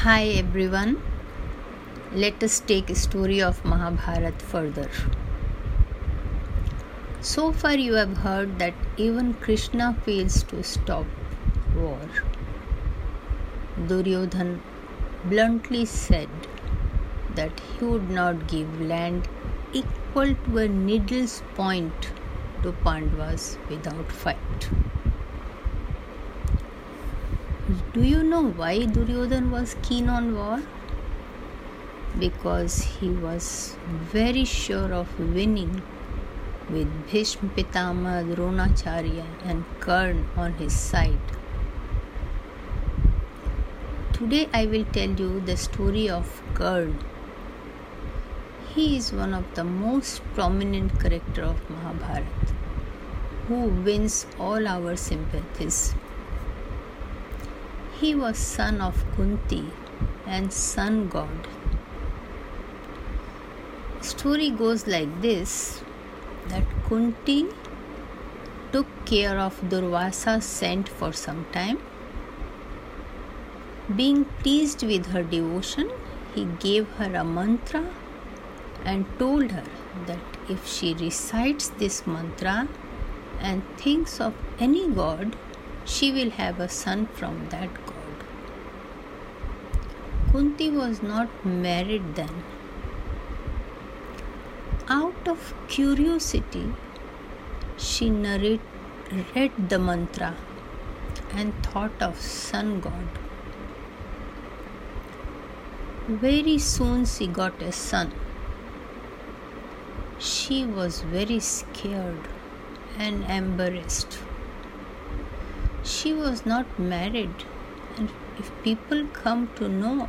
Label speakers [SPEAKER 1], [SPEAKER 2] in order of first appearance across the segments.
[SPEAKER 1] Hi everyone. Let us take a story of Mahabharat further. So far you have heard that even Krishna fails to stop war. Duryodhan bluntly said that he would not give land equal to a needle's point to Pandavas without fight. Do you know why Duryodhan was keen on war? Because he was very sure of winning with Bhishma Pitama, Dronacharya, and Karn on his side. Today I will tell you the story of Karn. He is one of the most prominent character of Mahabharata who wins all our sympathies. He was son of Kunti and sun god. Story goes like this that Kunti took care of Durvasa sent for some time. Being pleased with her devotion, he gave her a mantra and told her that if she recites this mantra and thinks of any god, she will have a son from that god. Kunti was not married then. Out of curiosity, she narrate, read the mantra and thought of sun god. Very soon she got a son. She was very scared and embarrassed she was not married and if people come to know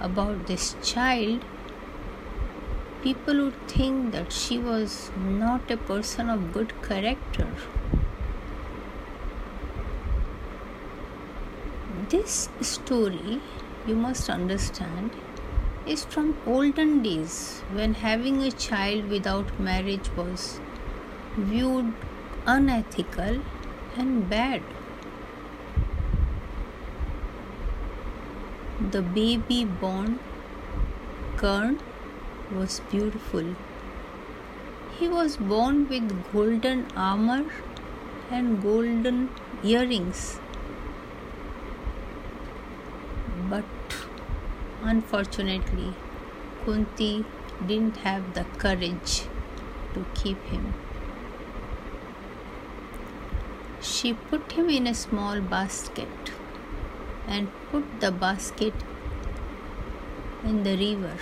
[SPEAKER 1] about this child people would think that she was not a person of good character. This story you must understand is from olden days when having a child without marriage was viewed unethical and bad The baby born Karn was beautiful. He was born with golden armor and golden earrings. But unfortunately, Kunti didn't have the courage to keep him. She put him in a small basket and put the basket in the river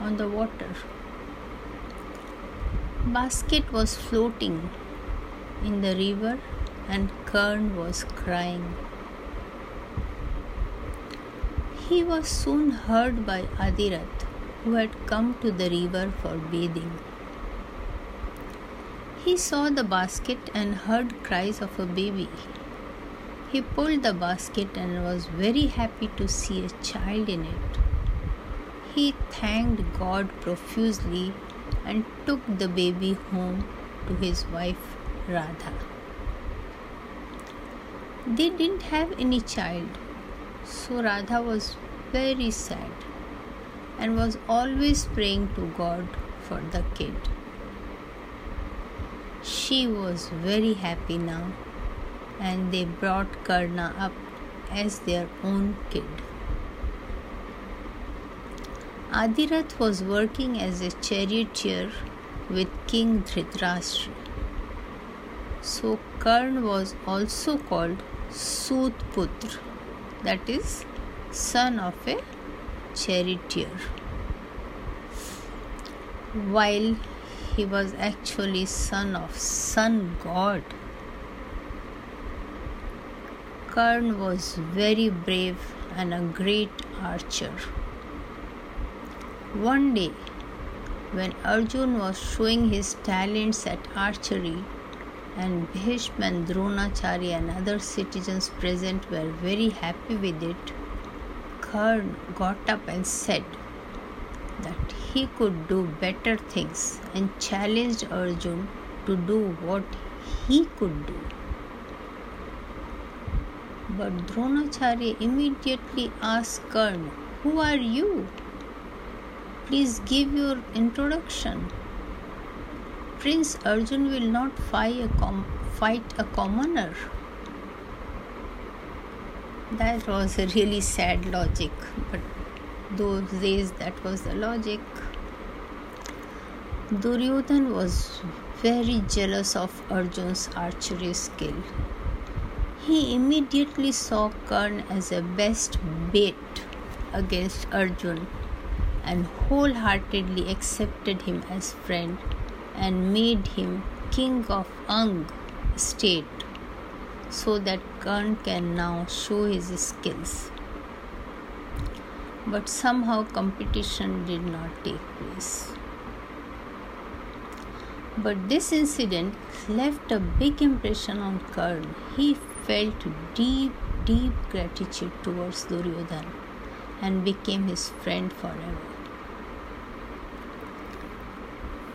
[SPEAKER 1] on the water. Basket was floating in the river and Karn was crying. He was soon heard by Adirath, who had come to the river for bathing. He saw the basket and heard cries of a baby. He pulled the basket and was very happy to see a child in it. He thanked God profusely and took the baby home to his wife Radha. They didn't have any child, so Radha was very sad and was always praying to God for the kid. She was very happy now and they brought Karna up as their own kid. Adirath was working as a charioteer with King Dhritarashtra. So Karna was also called Sutputra, that is, son of a charioteer. While he was actually son of sun god. Karn was very brave and a great archer. One day, when Arjun was showing his talents at archery, and Bhishma and Dronacharya and other citizens present were very happy with it, Karn got up and said that he could do better things and challenged Arjun to do what he could do. But Dronacharya immediately asked Karna, Who are you? Please give your introduction. Prince Arjun will not fight a, com- fight a commoner. That was a really sad logic, but those days that was the logic. Duryodhan was very jealous of Arjun's archery skill. He immediately saw Karn as a best bait against Arjun and wholeheartedly accepted him as friend and made him king of Ang state so that Karn can now show his skills. But somehow competition did not take place. But this incident left a big impression on Karn. He felt deep, deep gratitude towards Duryodhan and became his friend forever.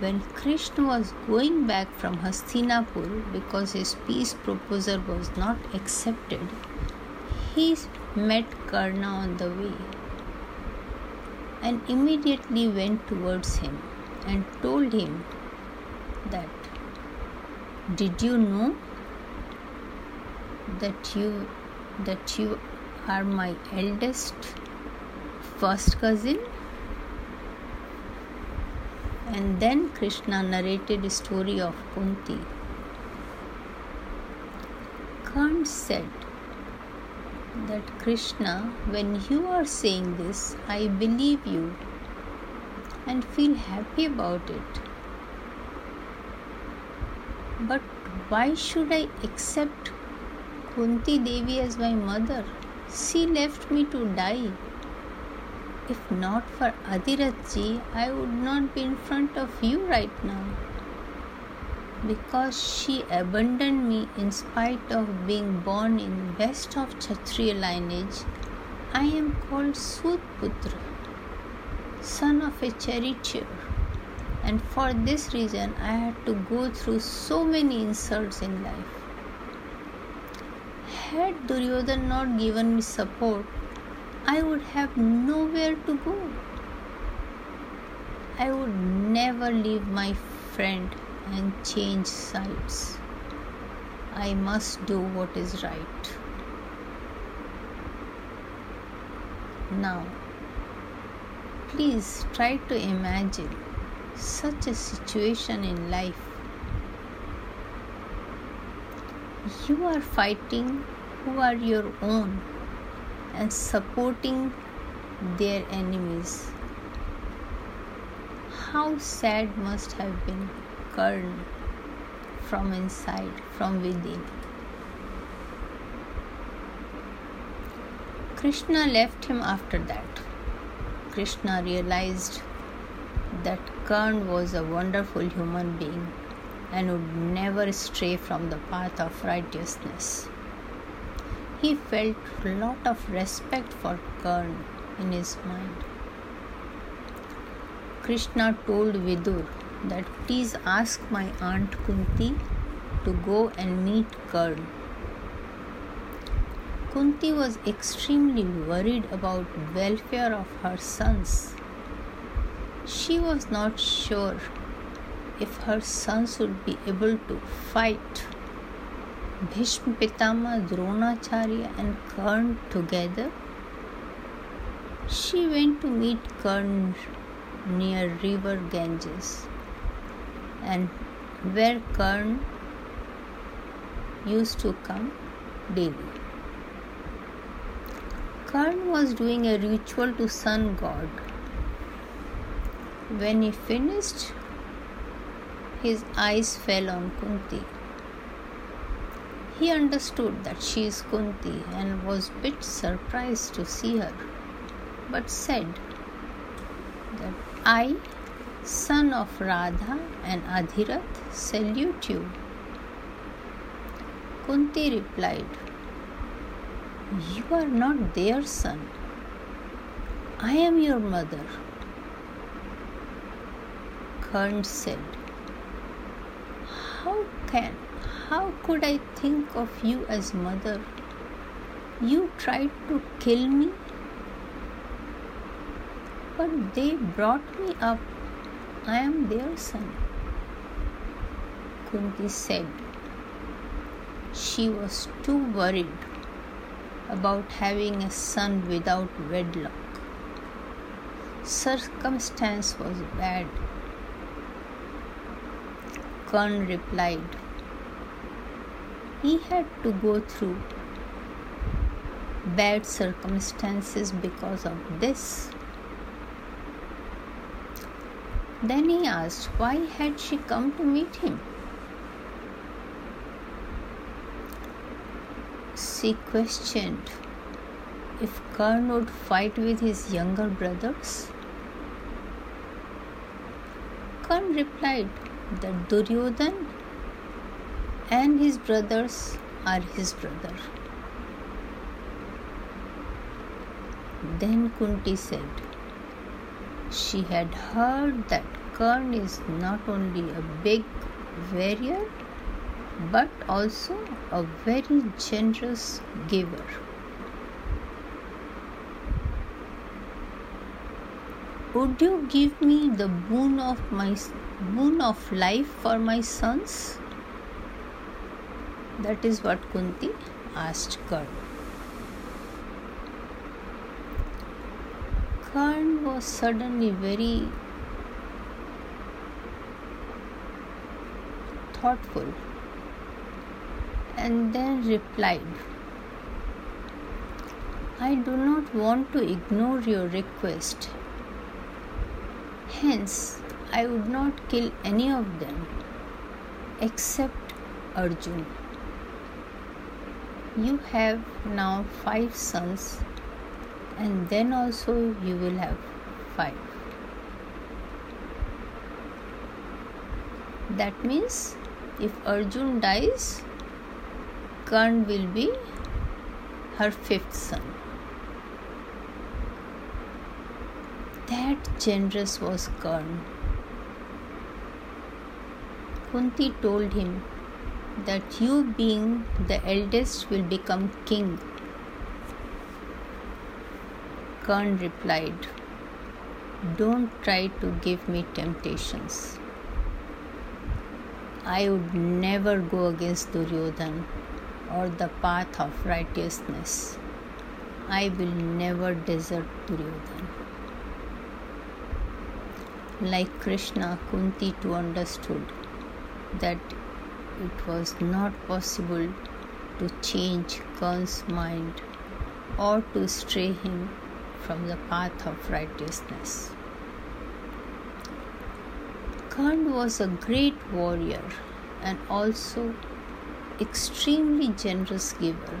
[SPEAKER 1] When Krishna was going back from Hastinapur because his peace proposal was not accepted, he met Karna on the way and immediately went towards him and told him that did you know that you that you are my eldest first cousin. And then krishna narrated a story of kunti. Karn said that krishna when you are saying this i believe you and feel happy about it. But why should I accept Kunti Devi as my mother? She left me to die. If not for Adhiratji, I would not be in front of you right now. Because she abandoned me in spite of being born in best of Kshatriya lineage, I am called Sutputra, son of a charioteer and for this reason I had to go through so many insults in life. Had Duryodhan not given me support, I would have nowhere to go. I would never leave my friend and change sides. I must do what is right. Now, please try to imagine such a situation in life. You are fighting who are your own and supporting their enemies. How sad must have been Karn from inside, from within. Krishna left him after that. Krishna realized that Karn was a wonderful human being and would never stray from the path of righteousness. He felt a lot of respect for Karn in his mind. Krishna told Vidur that please ask my aunt Kunti to go and meet Karn. Kunti was extremely worried about welfare of her sons she was not sure if her sons would be able to fight Bhishma Pitama, Dronacharya, and Karn together. She went to meet Karn near river Ganges and where Karn used to come daily. Karn was doing a ritual to sun god when he finished, his eyes fell on Kunti. He understood that she is Kunti and was bit surprised to see her, but said that I, son of Radha and Adhirath, salute you. Kunti replied, You are not their son. I am your mother. Karn said, How can, how could I think of you as mother? You tried to kill me, but they brought me up. I am their son. Kunti said. She was too worried about having a son without wedlock. Circumstance was bad. Karn replied. He had to go through bad circumstances because of this. Then he asked, Why had she come to meet him? She questioned if Karn would fight with his younger brothers. Karn replied that Duryodhan and his brothers are his brother. Then Kunti said she had heard that Karn is not only a big warrior but also a very generous giver. Would you give me the boon of my boon of life for my sons? That is what Kunti asked Karn. Karn was suddenly very thoughtful and then replied, I do not want to ignore your request. Hence, I would not kill any of them except Arjun. You have now five sons and then also you will have 5 that means if arjun dies karn will be her fifth son. That generous was karn. Kunti told him that you being the eldest will become king Karn replied, Don't try to give me temptations. I would never go against Duryodhan or the path of righteousness. I will never desert Duryodhan. Like Krishna, Kunti too understood that it was not possible to change Karn's mind or to stray him from the path of righteousness. Karn was a great warrior and also extremely generous giver.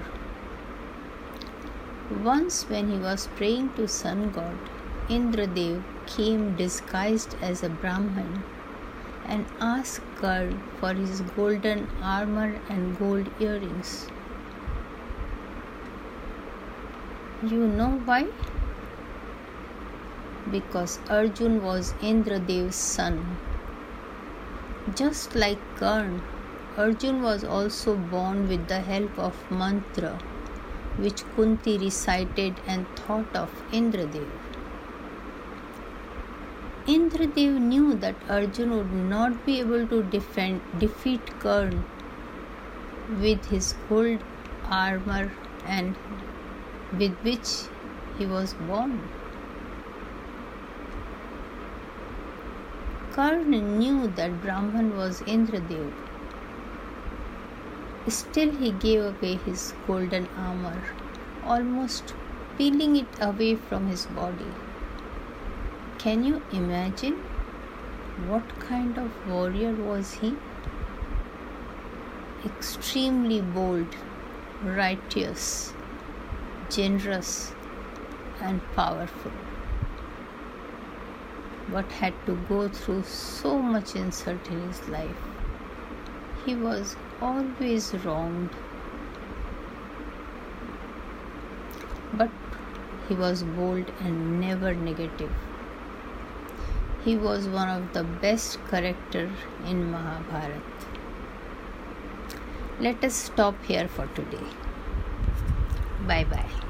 [SPEAKER 1] Once, when he was praying to sun god, Indradev came disguised as a Brahman and asked Karn for his golden armor and gold earrings. You know why? because Arjun was Indradev's son. Just like Karn, Arjun was also born with the help of mantra which Kunti recited and thought of Indradev. Indradev knew that Arjun would not be able to defend, defeat Karn with his gold armor and with which he was born. Karn knew that Brahman was Indradev. Still, he gave away his golden armor, almost peeling it away from his body. Can you imagine what kind of warrior was he? Extremely bold, righteous, generous, and powerful but had to go through so much insult in his life. He was always wronged, but he was bold and never negative. He was one of the best character in Mahabharata. Let us stop here for today. Bye bye.